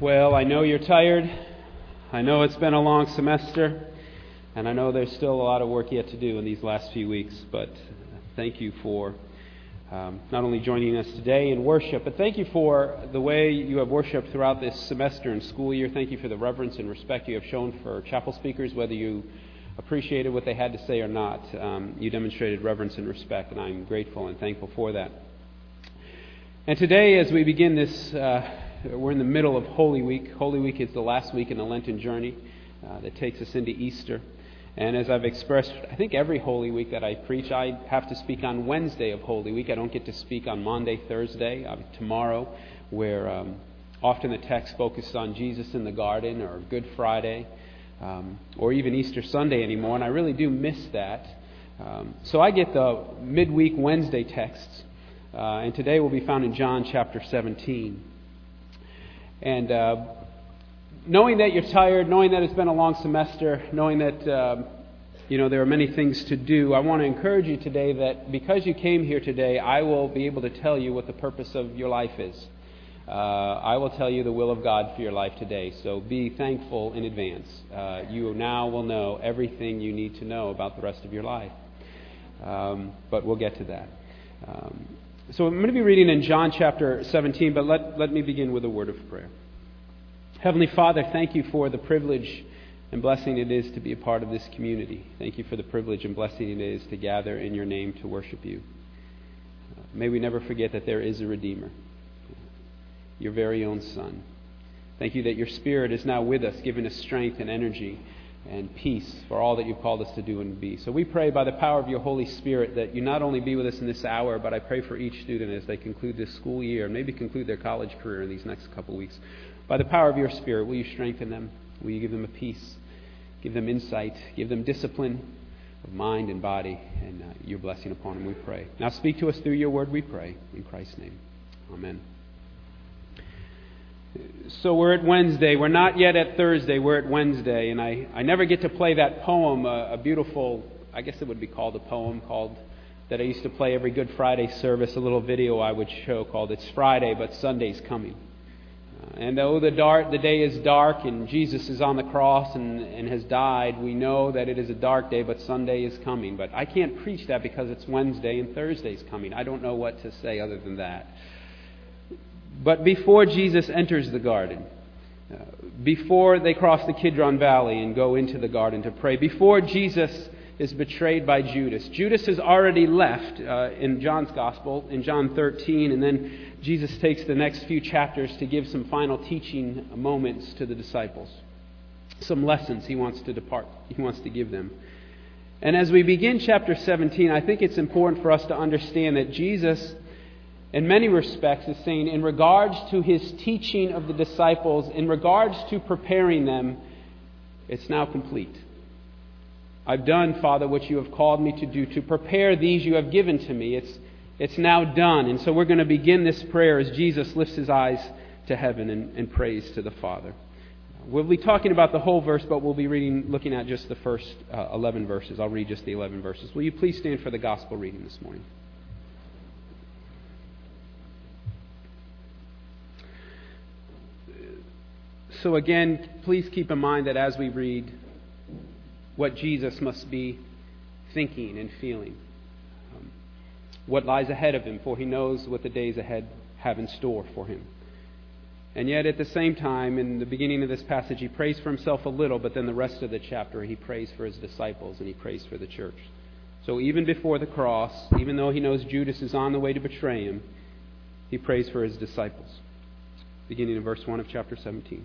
Well, I know you're tired. I know it's been a long semester. And I know there's still a lot of work yet to do in these last few weeks. But thank you for um, not only joining us today in worship, but thank you for the way you have worshiped throughout this semester and school year. Thank you for the reverence and respect you have shown for chapel speakers, whether you appreciated what they had to say or not. Um, you demonstrated reverence and respect, and I'm grateful and thankful for that. And today, as we begin this, uh, we're in the middle of Holy Week. Holy Week is the last week in the Lenten journey uh, that takes us into Easter. And as I've expressed, I think every Holy Week that I preach, I have to speak on Wednesday of Holy Week. I don't get to speak on Monday, Thursday, uh, tomorrow, where um, often the text focuses on Jesus in the garden, or Good Friday, um, or even Easter Sunday anymore. And I really do miss that. Um, so I get the midweek Wednesday texts, uh, and today will be found in John chapter 17. And uh, knowing that you're tired, knowing that it's been a long semester, knowing that um, you know there are many things to do, I want to encourage you today that because you came here today, I will be able to tell you what the purpose of your life is. Uh, I will tell you the will of God for your life today. So be thankful in advance. Uh, you now will know everything you need to know about the rest of your life. Um, but we'll get to that. Um, so I'm going to be reading in John chapter 17, but let, let me begin with a word of prayer. Heavenly Father, thank you for the privilege and blessing it is to be a part of this community. Thank you for the privilege and blessing it is to gather in your name to worship you. May we never forget that there is a Redeemer, your very own Son. Thank you that your Spirit is now with us, giving us strength and energy and peace for all that you've called us to do and be. So we pray by the power of your Holy Spirit that you not only be with us in this hour, but I pray for each student as they conclude this school year and maybe conclude their college career in these next couple weeks. By the power of your Spirit, will you strengthen them? Will you give them a peace? Give them insight? Give them discipline of mind and body? And uh, your blessing upon them, we pray. Now speak to us through your word, we pray. In Christ's name. Amen. So we're at Wednesday. We're not yet at Thursday. We're at Wednesday. And I, I never get to play that poem, a, a beautiful, I guess it would be called a poem, called that I used to play every Good Friday service, a little video I would show called It's Friday, but Sunday's Coming. Uh, and though the, dark, the day is dark and Jesus is on the cross and, and has died, we know that it is a dark day, but Sunday is coming. But I can't preach that because it's Wednesday and Thursday's coming. I don't know what to say other than that. But before Jesus enters the garden, uh, before they cross the Kidron Valley and go into the garden to pray, before Jesus is betrayed by Judas. Judas has already left uh, in John's Gospel, in John 13, and then Jesus takes the next few chapters to give some final teaching moments to the disciples. Some lessons he wants to depart, he wants to give them. And as we begin chapter 17, I think it's important for us to understand that Jesus, in many respects, is saying, in regards to his teaching of the disciples, in regards to preparing them, it's now complete. I've done, Father, what you have called me to do, to prepare these you have given to me. It's, it's now done. And so we're going to begin this prayer as Jesus lifts his eyes to heaven and, and prays to the Father. We'll be talking about the whole verse, but we'll be reading, looking at just the first uh, 11 verses. I'll read just the 11 verses. Will you please stand for the gospel reading this morning? So, again, please keep in mind that as we read, what Jesus must be thinking and feeling, um, what lies ahead of him, for he knows what the days ahead have in store for him. And yet, at the same time, in the beginning of this passage, he prays for himself a little, but then the rest of the chapter, he prays for his disciples and he prays for the church. So, even before the cross, even though he knows Judas is on the way to betray him, he prays for his disciples. Beginning in verse 1 of chapter 17.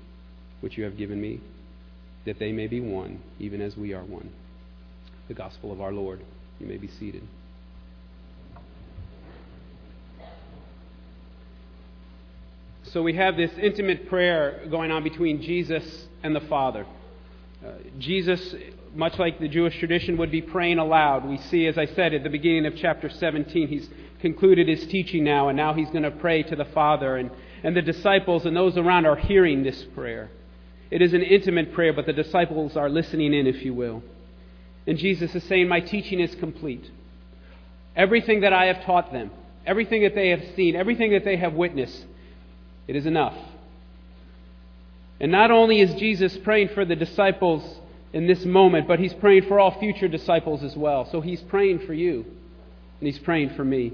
which you have given me, that they may be one, even as we are one. The gospel of our Lord. You may be seated. So we have this intimate prayer going on between Jesus and the Father. Uh, Jesus, much like the Jewish tradition, would be praying aloud. We see, as I said at the beginning of chapter 17, he's concluded his teaching now, and now he's going to pray to the Father. And, and the disciples and those around are hearing this prayer. It is an intimate prayer, but the disciples are listening in, if you will. And Jesus is saying, My teaching is complete. Everything that I have taught them, everything that they have seen, everything that they have witnessed, it is enough. And not only is Jesus praying for the disciples in this moment, but he's praying for all future disciples as well. So he's praying for you, and he's praying for me.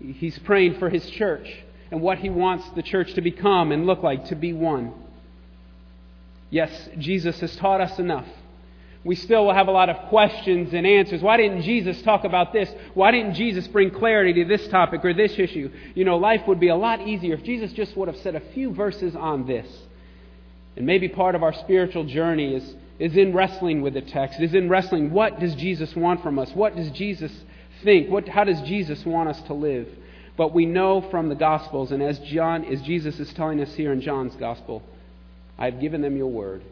He's praying for his church and what he wants the church to become and look like, to be one. Yes, Jesus has taught us enough. We still will have a lot of questions and answers. Why didn't Jesus talk about this? Why didn't Jesus bring clarity to this topic or this issue? You know, life would be a lot easier if Jesus just would have said a few verses on this. And maybe part of our spiritual journey is, is in wrestling with the text, is in wrestling what does Jesus want from us? What does Jesus think? What, how does Jesus want us to live? But we know from the Gospels, and as, John, as Jesus is telling us here in John's Gospel, I've given them your word.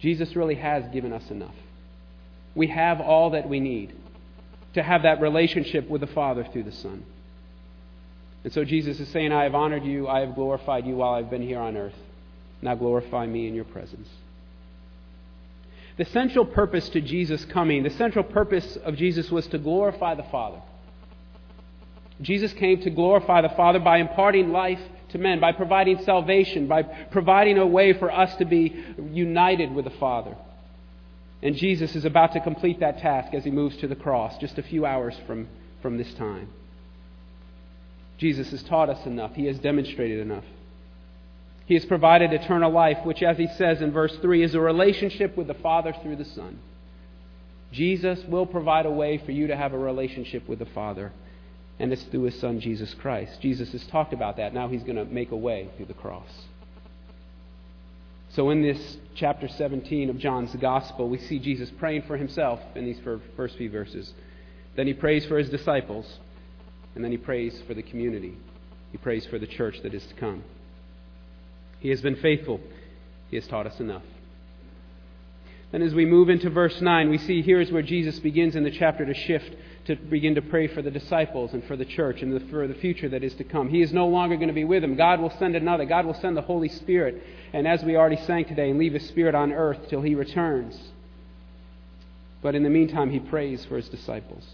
Jesus really has given us enough. We have all that we need to have that relationship with the Father through the Son. And so Jesus is saying, I have honored you, I have glorified you while I've been here on earth. Now glorify me in your presence. The central purpose to Jesus coming, the central purpose of Jesus was to glorify the Father. Jesus came to glorify the Father by imparting life to men, by providing salvation, by providing a way for us to be united with the Father. And Jesus is about to complete that task as he moves to the cross just a few hours from, from this time. Jesus has taught us enough, he has demonstrated enough. He has provided eternal life, which, as he says in verse 3, is a relationship with the Father through the Son. Jesus will provide a way for you to have a relationship with the Father, and it's through his Son, Jesus Christ. Jesus has talked about that. Now he's going to make a way through the cross. So, in this chapter 17 of John's Gospel, we see Jesus praying for himself in these first few verses. Then he prays for his disciples, and then he prays for the community. He prays for the church that is to come. He has been faithful. He has taught us enough. Then, as we move into verse 9, we see here is where Jesus begins in the chapter to shift to begin to pray for the disciples and for the church and for the future that is to come. He is no longer going to be with them. God will send another. God will send the Holy Spirit. And as we already sang today, and leave His Spirit on earth till He returns. But in the meantime, He prays for His disciples.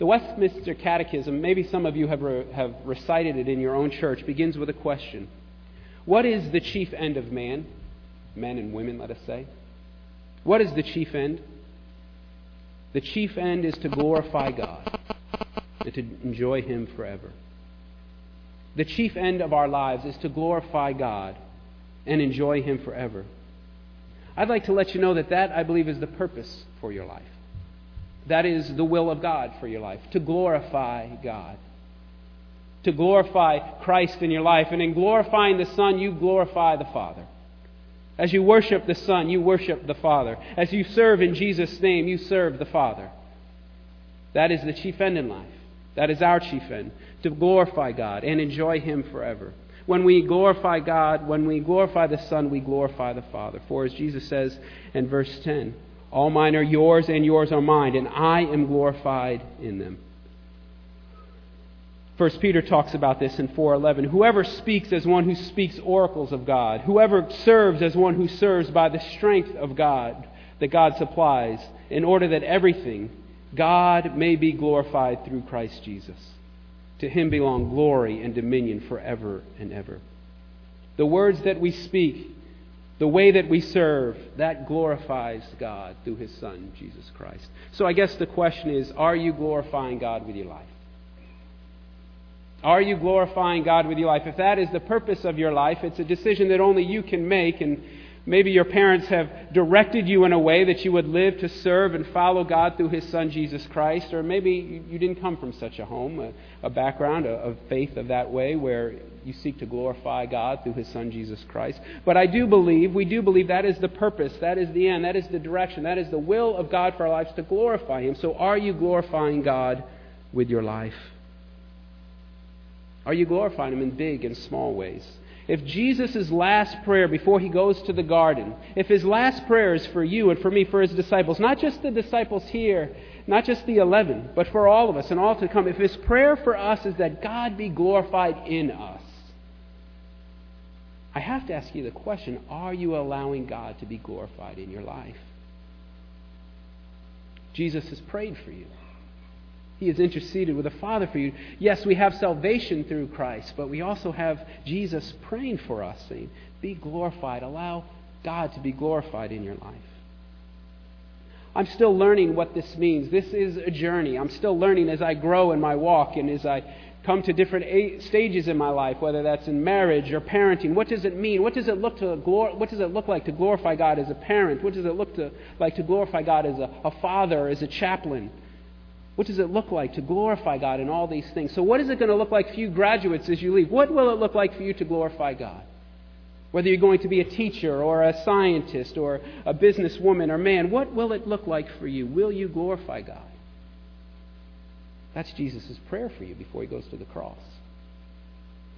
The Westminster Catechism, maybe some of you have, re- have recited it in your own church, begins with a question What is the chief end of man? Men and women, let us say. What is the chief end? The chief end is to glorify God and to enjoy Him forever. The chief end of our lives is to glorify God and enjoy Him forever. I'd like to let you know that that, I believe, is the purpose for your life. That is the will of God for your life, to glorify God. To glorify Christ in your life. And in glorifying the Son, you glorify the Father. As you worship the Son, you worship the Father. As you serve in Jesus' name, you serve the Father. That is the chief end in life. That is our chief end, to glorify God and enjoy Him forever. When we glorify God, when we glorify the Son, we glorify the Father. For as Jesus says in verse 10, all mine are yours, and yours are mine, and I am glorified in them. First Peter talks about this in 4:11. Whoever speaks as one who speaks oracles of God, whoever serves as one who serves by the strength of God that God supplies, in order that everything God may be glorified through Christ Jesus. To him belong glory and dominion forever and ever. The words that we speak, the way that we serve, that glorifies God through his Son, Jesus Christ. So I guess the question is are you glorifying God with your life? Are you glorifying God with your life? If that is the purpose of your life, it's a decision that only you can make. And maybe your parents have directed you in a way that you would live to serve and follow God through His Son, Jesus Christ. Or maybe you didn't come from such a home, a, a background of faith of that way, where you seek to glorify God through His Son, Jesus Christ. But I do believe, we do believe that is the purpose, that is the end, that is the direction, that is the will of God for our lives to glorify Him. So are you glorifying God with your life? Are you glorifying Him in big and small ways? If Jesus' last prayer before he goes to the garden, if his last prayer is for you and for me, for his disciples, not just the disciples here, not just the 11, but for all of us and all to come, if his prayer for us is that God be glorified in us, I have to ask you the question are you allowing God to be glorified in your life? Jesus has prayed for you. He has interceded with the Father for you. Yes, we have salvation through Christ, but we also have Jesus praying for us, saying, Be glorified. Allow God to be glorified in your life. I'm still learning what this means. This is a journey. I'm still learning as I grow in my walk and as I come to different stages in my life, whether that's in marriage or parenting. What does it mean? What does it look to What does it look like to glorify God as a parent? What does it look to, like to glorify God as a, a father, as a chaplain? What does it look like to glorify God in all these things? So, what is it going to look like for you graduates as you leave? What will it look like for you to glorify God? Whether you're going to be a teacher or a scientist or a businesswoman or man, what will it look like for you? Will you glorify God? That's Jesus' prayer for you before he goes to the cross.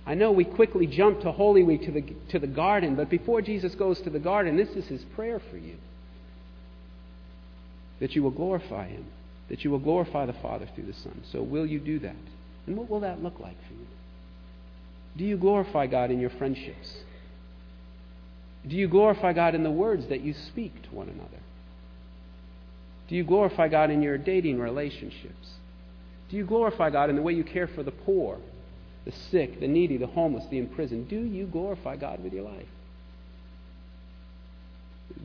I know we quickly jump to Holy Week to the, to the garden, but before Jesus goes to the garden, this is his prayer for you that you will glorify him that you will glorify the Father through the Son. So, will you do that? And what will that look like for you? Do you glorify God in your friendships? Do you glorify God in the words that you speak to one another? Do you glorify God in your dating relationships? Do you glorify God in the way you care for the poor, the sick, the needy, the homeless, the imprisoned? Do you glorify God with your life?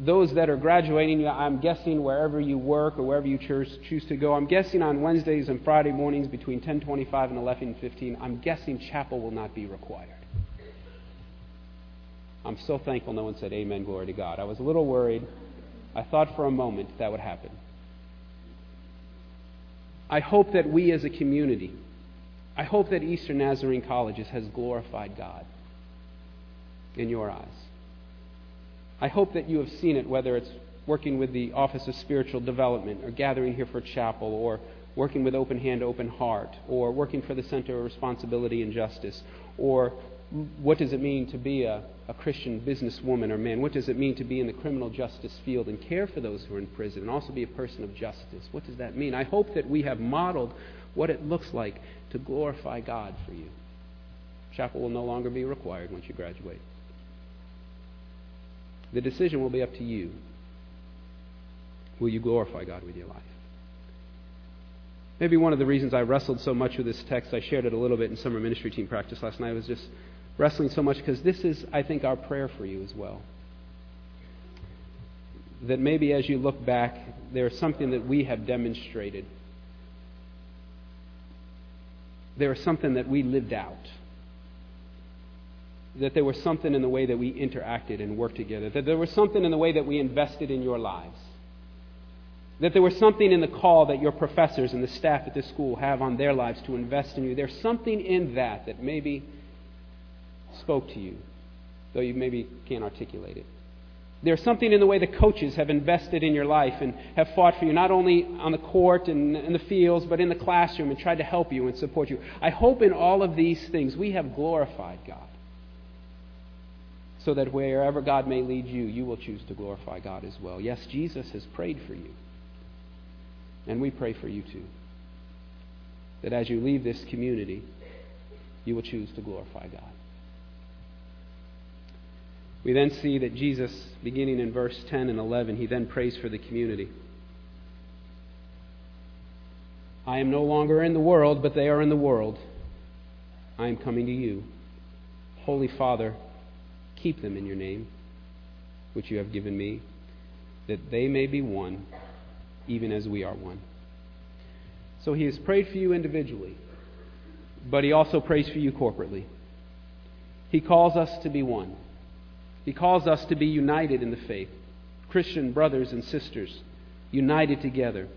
Those that are graduating, I'm guessing wherever you work or wherever you choose, choose to go, I'm guessing on Wednesdays and Friday mornings between 10:25 and 11:15, I'm guessing chapel will not be required. I'm so thankful no one said amen, glory to God. I was a little worried. I thought for a moment that would happen. I hope that we as a community, I hope that Eastern Nazarene Colleges has glorified God in your eyes. I hope that you have seen it, whether it's working with the Office of Spiritual Development, or gathering here for chapel, or working with Open Hand, Open Heart, or working for the Center of Responsibility and Justice, or what does it mean to be a, a Christian businesswoman or man? What does it mean to be in the criminal justice field and care for those who are in prison and also be a person of justice? What does that mean? I hope that we have modeled what it looks like to glorify God for you. Chapel will no longer be required once you graduate. The decision will be up to you. Will you glorify God with your life? Maybe one of the reasons I wrestled so much with this text, I shared it a little bit in summer ministry team practice last night, was just wrestling so much because this is, I think, our prayer for you as well. That maybe as you look back, there is something that we have demonstrated. There is something that we lived out that there was something in the way that we interacted and worked together, that there was something in the way that we invested in your lives, that there was something in the call that your professors and the staff at this school have on their lives to invest in you. There's something in that that maybe spoke to you, though you maybe can't articulate it. There's something in the way the coaches have invested in your life and have fought for you, not only on the court and in the fields, but in the classroom and tried to help you and support you. I hope in all of these things we have glorified God so that wherever God may lead you, you will choose to glorify God as well. Yes, Jesus has prayed for you. And we pray for you too. That as you leave this community, you will choose to glorify God. We then see that Jesus, beginning in verse 10 and 11, he then prays for the community. I am no longer in the world, but they are in the world. I am coming to you. Holy Father, keep them in your name, which you have given me, that they may be one, even as we are one. So he has prayed for you individually, but he also prays for you corporately. He calls us to be one. He calls us to be united in the faith, Christian brothers and sisters, united together.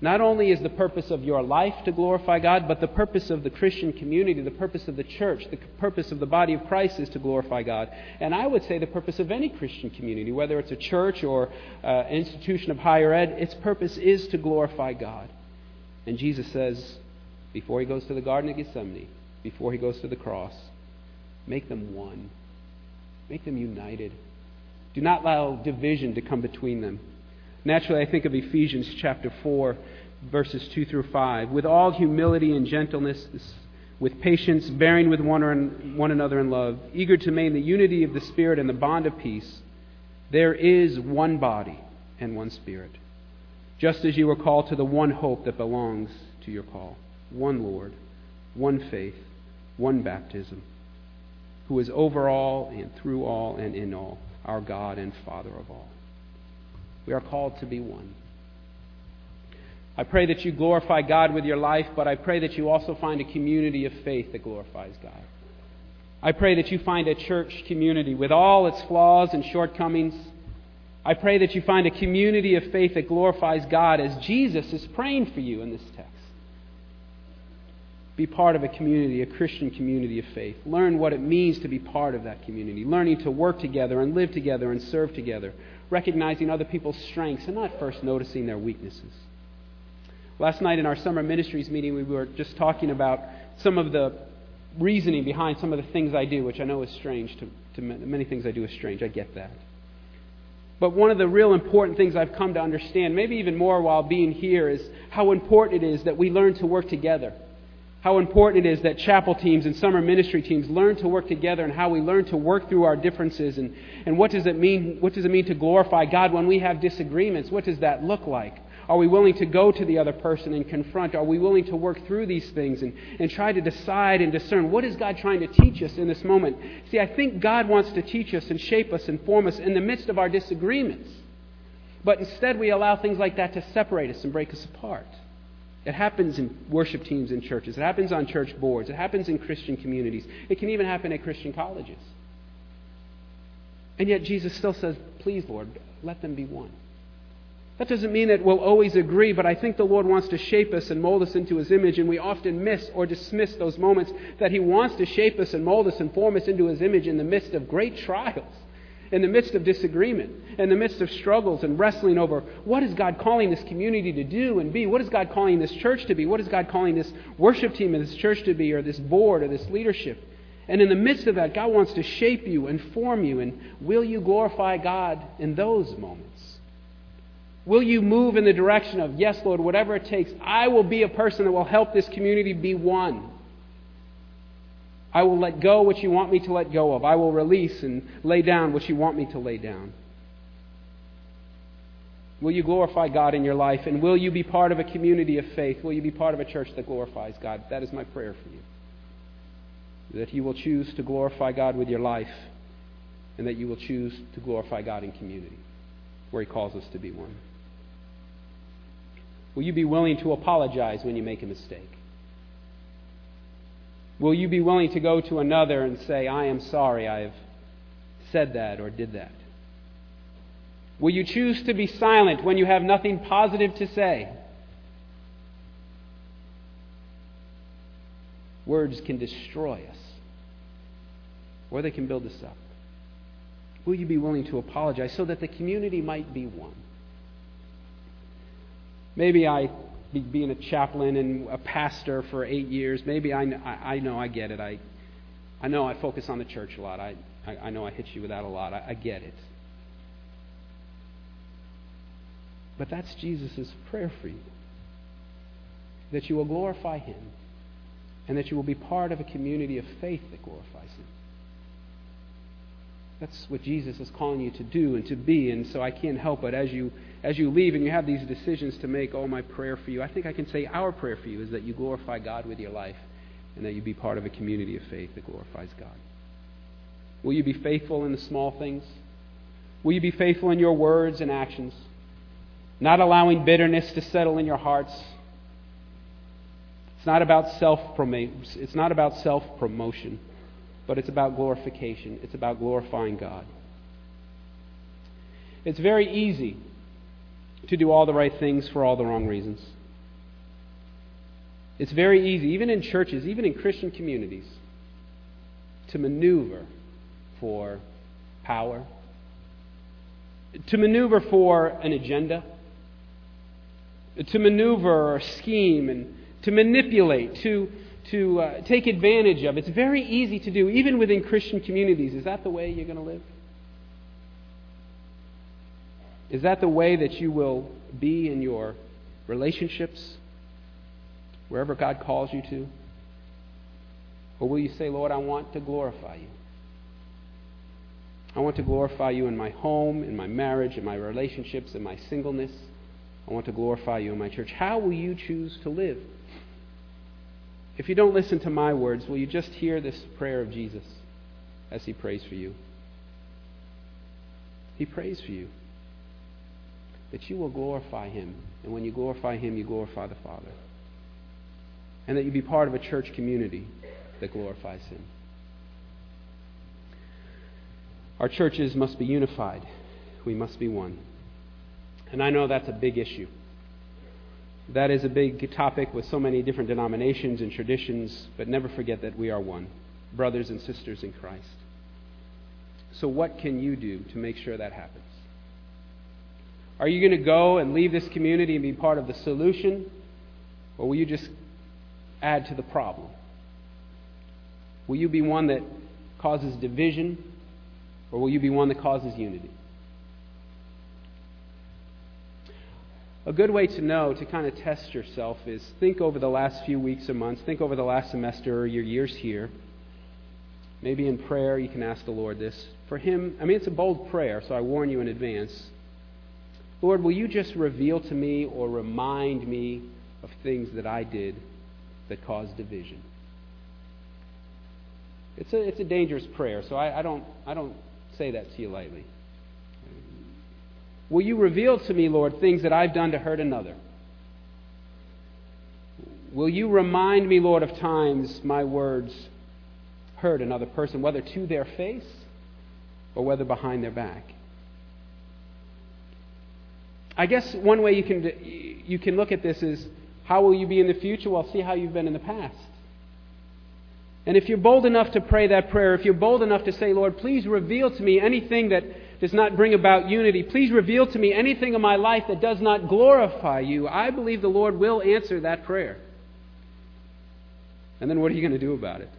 Not only is the purpose of your life to glorify God, but the purpose of the Christian community, the purpose of the church, the purpose of the body of Christ is to glorify God. And I would say the purpose of any Christian community, whether it's a church or uh, an institution of higher ed, its purpose is to glorify God. And Jesus says, before he goes to the Garden of Gethsemane, before he goes to the cross, make them one. Make them united. Do not allow division to come between them. Naturally, I think of Ephesians chapter 4, verses 2 through 5. With all humility and gentleness, with patience, bearing with one, one another in love, eager to maintain the unity of the Spirit and the bond of peace, there is one body and one Spirit. Just as you were called to the one hope that belongs to your call one Lord, one faith, one baptism, who is over all and through all and in all, our God and Father of all. We are called to be one. I pray that you glorify God with your life, but I pray that you also find a community of faith that glorifies God. I pray that you find a church community with all its flaws and shortcomings. I pray that you find a community of faith that glorifies God as Jesus is praying for you in this text. Be part of a community, a Christian community of faith. Learn what it means to be part of that community. Learning to work together and live together and serve together recognizing other people's strengths and not first noticing their weaknesses. Last night in our summer ministries meeting, we were just talking about some of the reasoning behind some of the things I do, which I know is strange. To, to many things I do is strange. I get that. But one of the real important things I've come to understand, maybe even more while being here, is how important it is that we learn to work together how important it is that chapel teams and summer ministry teams learn to work together and how we learn to work through our differences and, and what does it mean what does it mean to glorify God when we have disagreements? What does that look like? Are we willing to go to the other person and confront? Are we willing to work through these things and, and try to decide and discern what is God trying to teach us in this moment? See, I think God wants to teach us and shape us and form us in the midst of our disagreements. But instead, we allow things like that to separate us and break us apart. It happens in worship teams in churches. It happens on church boards. It happens in Christian communities. It can even happen at Christian colleges. And yet Jesus still says, Please, Lord, let them be one. That doesn't mean that we'll always agree, but I think the Lord wants to shape us and mold us into His image, and we often miss or dismiss those moments that He wants to shape us and mold us and form us into His image in the midst of great trials in the midst of disagreement, in the midst of struggles and wrestling over what is God calling this community to do and be? What is God calling this church to be? What is God calling this worship team and this church to be, or this board or this leadership? And in the midst of that, God wants to shape you and form you. And will you glorify God in those moments? Will you move in the direction of, yes, Lord, whatever it takes, I will be a person that will help this community be one? I will let go what you want me to let go of. I will release and lay down what you want me to lay down. Will you glorify God in your life? And will you be part of a community of faith? Will you be part of a church that glorifies God? That is my prayer for you. That you will choose to glorify God with your life, and that you will choose to glorify God in community, where He calls us to be one. Will you be willing to apologize when you make a mistake? Will you be willing to go to another and say, I am sorry I have said that or did that? Will you choose to be silent when you have nothing positive to say? Words can destroy us, or they can build us up. Will you be willing to apologize so that the community might be one? Maybe I being a chaplain and a pastor for eight years, maybe I, I, I know I get it. I, I know I focus on the church a lot. I, I, I know I hit you with that a lot. I, I get it. But that's Jesus' prayer for you that you will glorify Him and that you will be part of a community of faith that glorifies Him. That's what Jesus is calling you to do and to be, and so I can't help but as you as you leave and you have these decisions to make, oh, my prayer for you, I think I can say our prayer for you is that you glorify God with your life and that you be part of a community of faith that glorifies God. Will you be faithful in the small things? Will you be faithful in your words and actions? Not allowing bitterness to settle in your hearts. It's not about self it's not about self promotion, but it's about glorification. It's about glorifying God. It's very easy to do all the right things for all the wrong reasons. It's very easy, even in churches, even in Christian communities, to maneuver for power, to maneuver for an agenda, to maneuver or scheme and to manipulate, to, to uh, take advantage of. It's very easy to do, even within Christian communities. Is that the way you're going to live? Is that the way that you will be in your relationships, wherever God calls you to? Or will you say, Lord, I want to glorify you? I want to glorify you in my home, in my marriage, in my relationships, in my singleness. I want to glorify you in my church. How will you choose to live? If you don't listen to my words, will you just hear this prayer of Jesus as he prays for you? He prays for you that you will glorify Him. And when you glorify Him, you glorify the Father. And that you be part of a church community that glorifies Him. Our churches must be unified. We must be one. And I know that's a big issue. That is a big topic with so many different denominations and traditions, but never forget that we are one, brothers and sisters in Christ. So, what can you do to make sure that happens? Are you going to go and leave this community and be part of the solution? Or will you just add to the problem? Will you be one that causes division? Or will you be one that causes unity? A good way to know, to kind of test yourself, is think over the last few weeks or months, think over the last semester or your years here. Maybe in prayer you can ask the Lord this. For Him, I mean, it's a bold prayer, so I warn you in advance. Lord, will you just reveal to me or remind me of things that I did that caused division? It's a, it's a dangerous prayer, so I, I, don't, I don't say that to you lightly. Will you reveal to me, Lord, things that I've done to hurt another? Will you remind me, Lord, of times my words hurt another person, whether to their face or whether behind their back? I guess one way you can, you can look at this is how will you be in the future? Well, see how you've been in the past. And if you're bold enough to pray that prayer, if you're bold enough to say, Lord, please reveal to me anything that does not bring about unity, please reveal to me anything in my life that does not glorify you, I believe the Lord will answer that prayer. And then what are you going to do about it?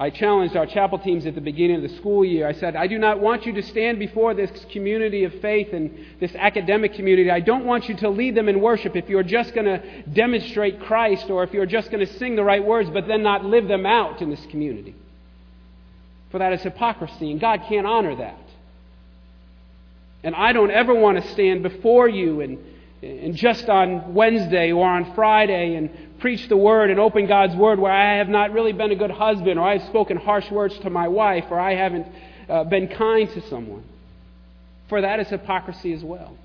I challenged our chapel teams at the beginning of the school year. I said, I do not want you to stand before this community of faith and this academic community. I don't want you to lead them in worship if you're just going to demonstrate Christ or if you're just going to sing the right words but then not live them out in this community. For that is hypocrisy, and God can't honor that. And I don't ever want to stand before you and, and just on Wednesday or on Friday and preach the word and open God's word where I have not really been a good husband, or I've spoken harsh words to my wife, or I haven't uh, been kind to someone. For that is hypocrisy as well.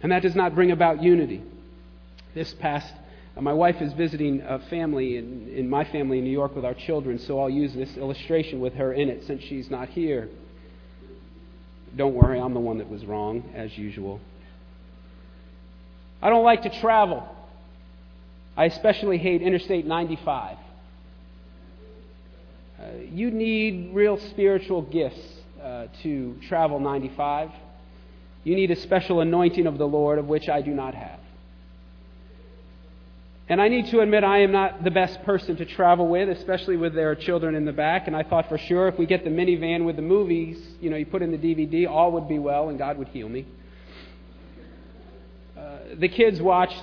And that does not bring about unity. This past, uh, my wife is visiting a family in, in my family in New York with our children, so I'll use this illustration with her in it since she's not here. Don't worry, I'm the one that was wrong, as usual. I don't like to travel. I especially hate Interstate 95. Uh, you need real spiritual gifts uh, to travel 95. You need a special anointing of the Lord, of which I do not have. And I need to admit I am not the best person to travel with, especially with their children in the back. And I thought for sure if we get the minivan with the movies, you know, you put in the DVD, all would be well and God would heal me. The kids watched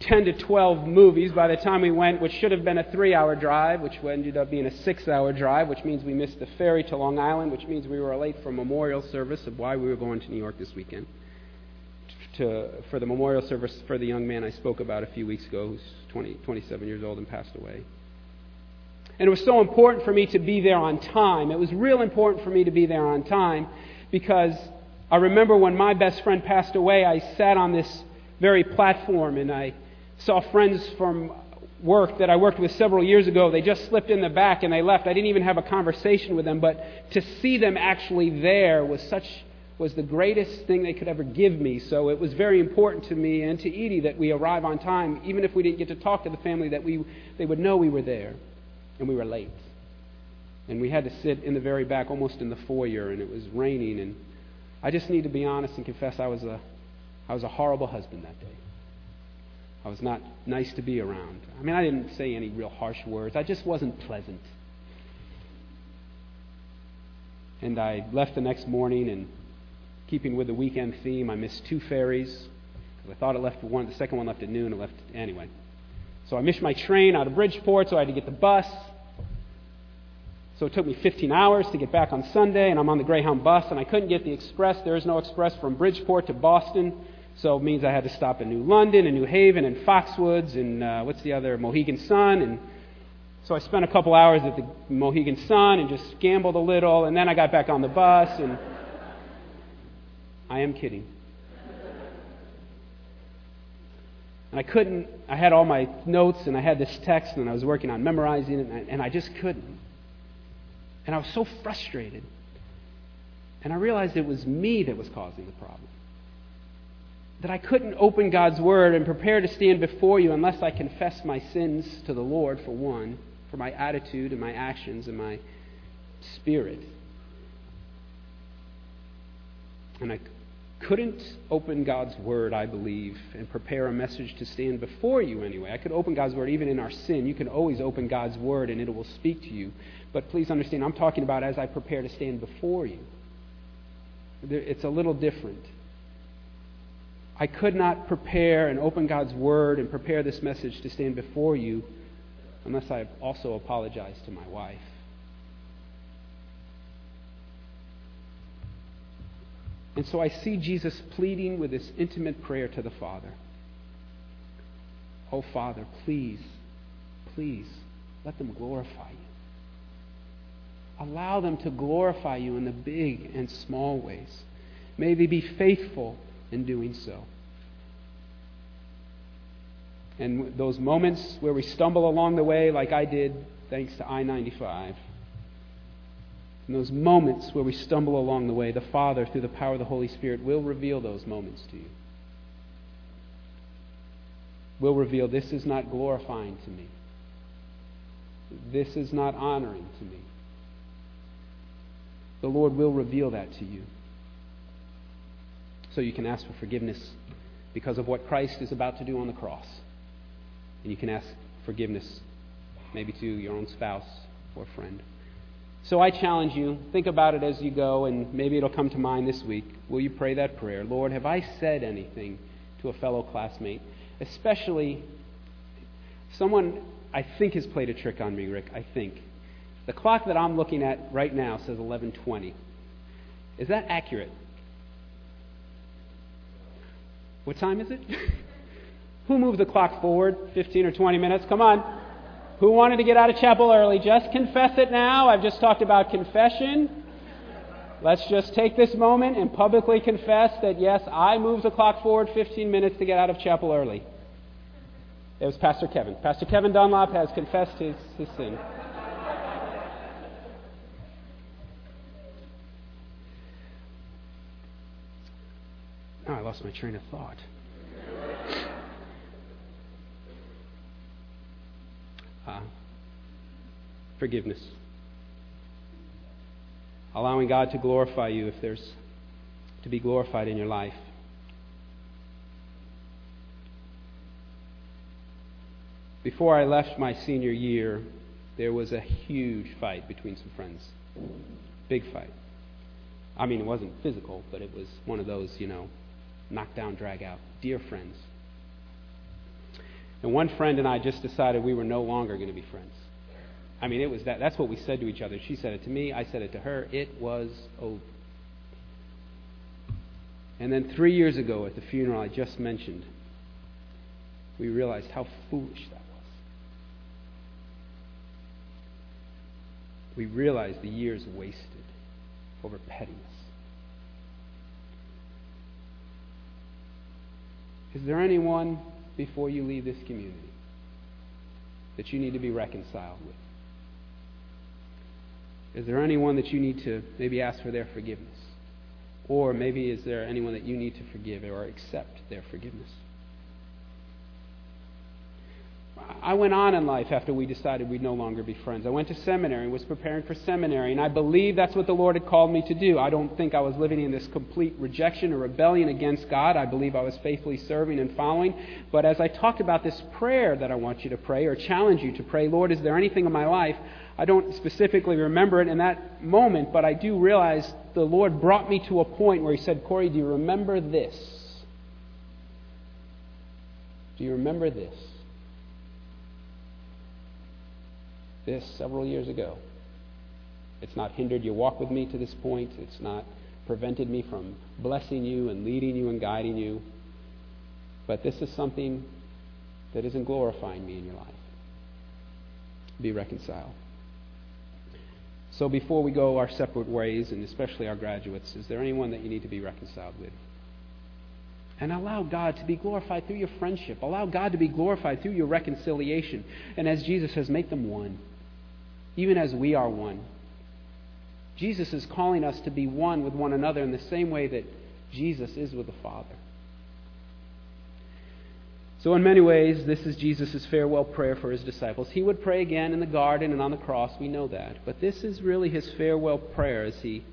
10 to 12 movies by the time we went, which should have been a three hour drive, which ended up being a six hour drive, which means we missed the ferry to Long Island, which means we were late for memorial service of why we were going to New York this weekend. To, for the memorial service for the young man I spoke about a few weeks ago who's 20, 27 years old and passed away. And it was so important for me to be there on time. It was real important for me to be there on time because I remember when my best friend passed away, I sat on this very platform and I saw friends from work that I worked with several years ago. They just slipped in the back and they left. I didn't even have a conversation with them, but to see them actually there was such was the greatest thing they could ever give me. So it was very important to me and to Edie that we arrive on time, even if we didn't get to talk to the family, that we they would know we were there and we were late. And we had to sit in the very back, almost in the foyer, and it was raining. And I just need to be honest and confess I was a, I was a horrible husband that day. I was not nice to be around. I mean, I didn't say any real harsh words. I just wasn't pleasant. And I left the next morning, and keeping with the weekend theme, I missed two ferries. because I thought it left one. The second one left at noon. It left anyway. So I missed my train out of Bridgeport, so I had to get the bus. So it took me 15 hours to get back on Sunday, and I'm on the Greyhound bus, and I couldn't get the express. There is no express from Bridgeport to Boston, so it means I had to stop in New London and New Haven and Foxwoods and uh, what's the other Mohegan Sun, and so I spent a couple hours at the Mohegan Sun and just gambled a little, and then I got back on the bus, and I am kidding. And I couldn't, I had all my notes and I had this text and I was working on memorizing it and I, and I just couldn't. And I was so frustrated. And I realized it was me that was causing the problem. That I couldn't open God's Word and prepare to stand before you unless I confess my sins to the Lord, for one, for my attitude and my actions and my spirit. And I couldn't open God's Word, I believe, and prepare a message to stand before you anyway. I could open God's Word even in our sin. You can always open God's Word and it will speak to you. But please understand, I'm talking about as I prepare to stand before you. It's a little different. I could not prepare and open God's Word and prepare this message to stand before you unless I also apologized to my wife. And so I see Jesus pleading with this intimate prayer to the Father. Oh, Father, please, please, let them glorify you. Allow them to glorify you in the big and small ways. May they be faithful in doing so. And those moments where we stumble along the way, like I did thanks to I 95, in those moments where we stumble along the way, the Father, through the power of the Holy Spirit, will reveal those moments to you. Will reveal this is not glorifying to me. This is not honoring to me. The Lord will reveal that to you. So you can ask for forgiveness because of what Christ is about to do on the cross. And you can ask forgiveness maybe to your own spouse or friend. So I challenge you, think about it as you go, and maybe it'll come to mind this week. Will you pray that prayer? Lord, have I said anything to a fellow classmate? Especially someone I think has played a trick on me, Rick. I think. The clock that I'm looking at right now says 11:20. Is that accurate? What time is it? Who moved the clock forward 15 or 20 minutes? Come on. Who wanted to get out of chapel early? Just confess it now. I've just talked about confession. Let's just take this moment and publicly confess that, yes, I moved the clock forward 15 minutes to get out of chapel early. It was Pastor Kevin. Pastor Kevin Dunlop has confessed his, his sin. Lost my train of thought. Uh, forgiveness. Allowing God to glorify you if there's to be glorified in your life. Before I left my senior year, there was a huge fight between some friends. Big fight. I mean, it wasn't physical, but it was one of those, you know, knock down, drag out. Dear friends. And one friend and I just decided we were no longer going to be friends. I mean, it was that. That's what we said to each other. She said it to me. I said it to her. It was over. And then three years ago, at the funeral I just mentioned, we realized how foolish that was. We realized the years wasted over pettiness. Is there anyone before you leave this community that you need to be reconciled with? Is there anyone that you need to maybe ask for their forgiveness? Or maybe is there anyone that you need to forgive or accept their forgiveness? I went on in life after we decided we'd no longer be friends. I went to seminary, and was preparing for seminary, and I believe that's what the Lord had called me to do. I don't think I was living in this complete rejection or rebellion against God. I believe I was faithfully serving and following. But as I talked about this prayer that I want you to pray or challenge you to pray, Lord, is there anything in my life? I don't specifically remember it in that moment, but I do realize the Lord brought me to a point where He said, Corey, do you remember this? Do you remember this? This several years ago. It's not hindered your walk with me to this point. It's not prevented me from blessing you and leading you and guiding you. But this is something that isn't glorifying me in your life. Be reconciled. So before we go our separate ways, and especially our graduates, is there anyone that you need to be reconciled with? And allow God to be glorified through your friendship. Allow God to be glorified through your reconciliation. And as Jesus says, make them one even as we are one. Jesus is calling us to be one with one another in the same way that Jesus is with the Father. So, in many ways, this is Jesus' farewell prayer for his disciples. He would pray again in the garden and on the cross, we know that. But this is really his farewell prayer as he,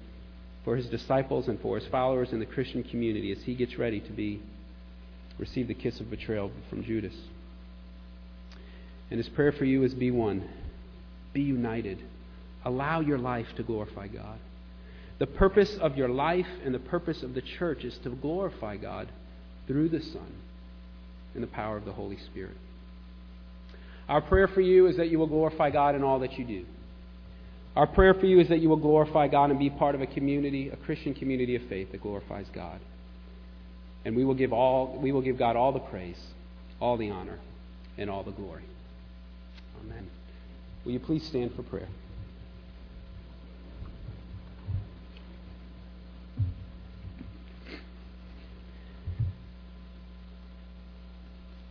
for his disciples and for his followers in the Christian community as he gets ready to be receive the kiss of betrayal from Judas. And his prayer for you is be one. Be united. Allow your life to glorify God. The purpose of your life and the purpose of the church is to glorify God through the Son and the power of the Holy Spirit. Our prayer for you is that you will glorify God in all that you do. Our prayer for you is that you will glorify God and be part of a community, a Christian community of faith that glorifies God. And we will give all we will give God all the praise, all the honor, and all the glory. Amen. Will you please stand for prayer?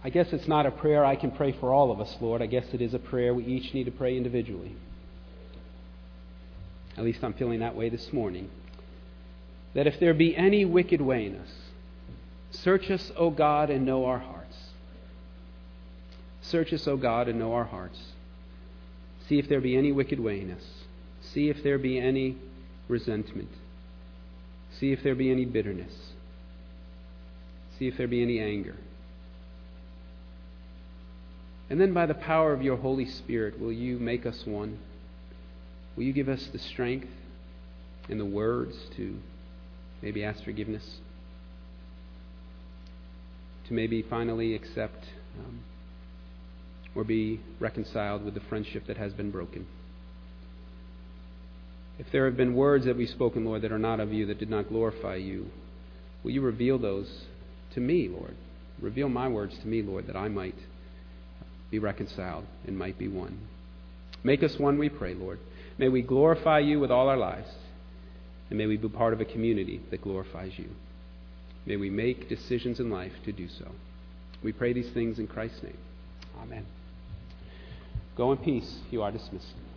I guess it's not a prayer I can pray for all of us, Lord. I guess it is a prayer we each need to pray individually. At least I'm feeling that way this morning. That if there be any wicked way in us, search us, O God, and know our hearts. Search us, O God, and know our hearts. See if there be any wicked way in us. See if there be any resentment. See if there be any bitterness. See if there be any anger. And then by the power of your Holy Spirit, will you make us one? Will you give us the strength and the words to maybe ask forgiveness? To maybe finally accept um, or be reconciled with the friendship that has been broken. If there have been words that we've spoken, Lord, that are not of you, that did not glorify you, will you reveal those to me, Lord? Reveal my words to me, Lord, that I might be reconciled and might be one. Make us one, we pray, Lord. May we glorify you with all our lives, and may we be part of a community that glorifies you. May we make decisions in life to do so. We pray these things in Christ's name. Amen. Go in peace. You are dismissed.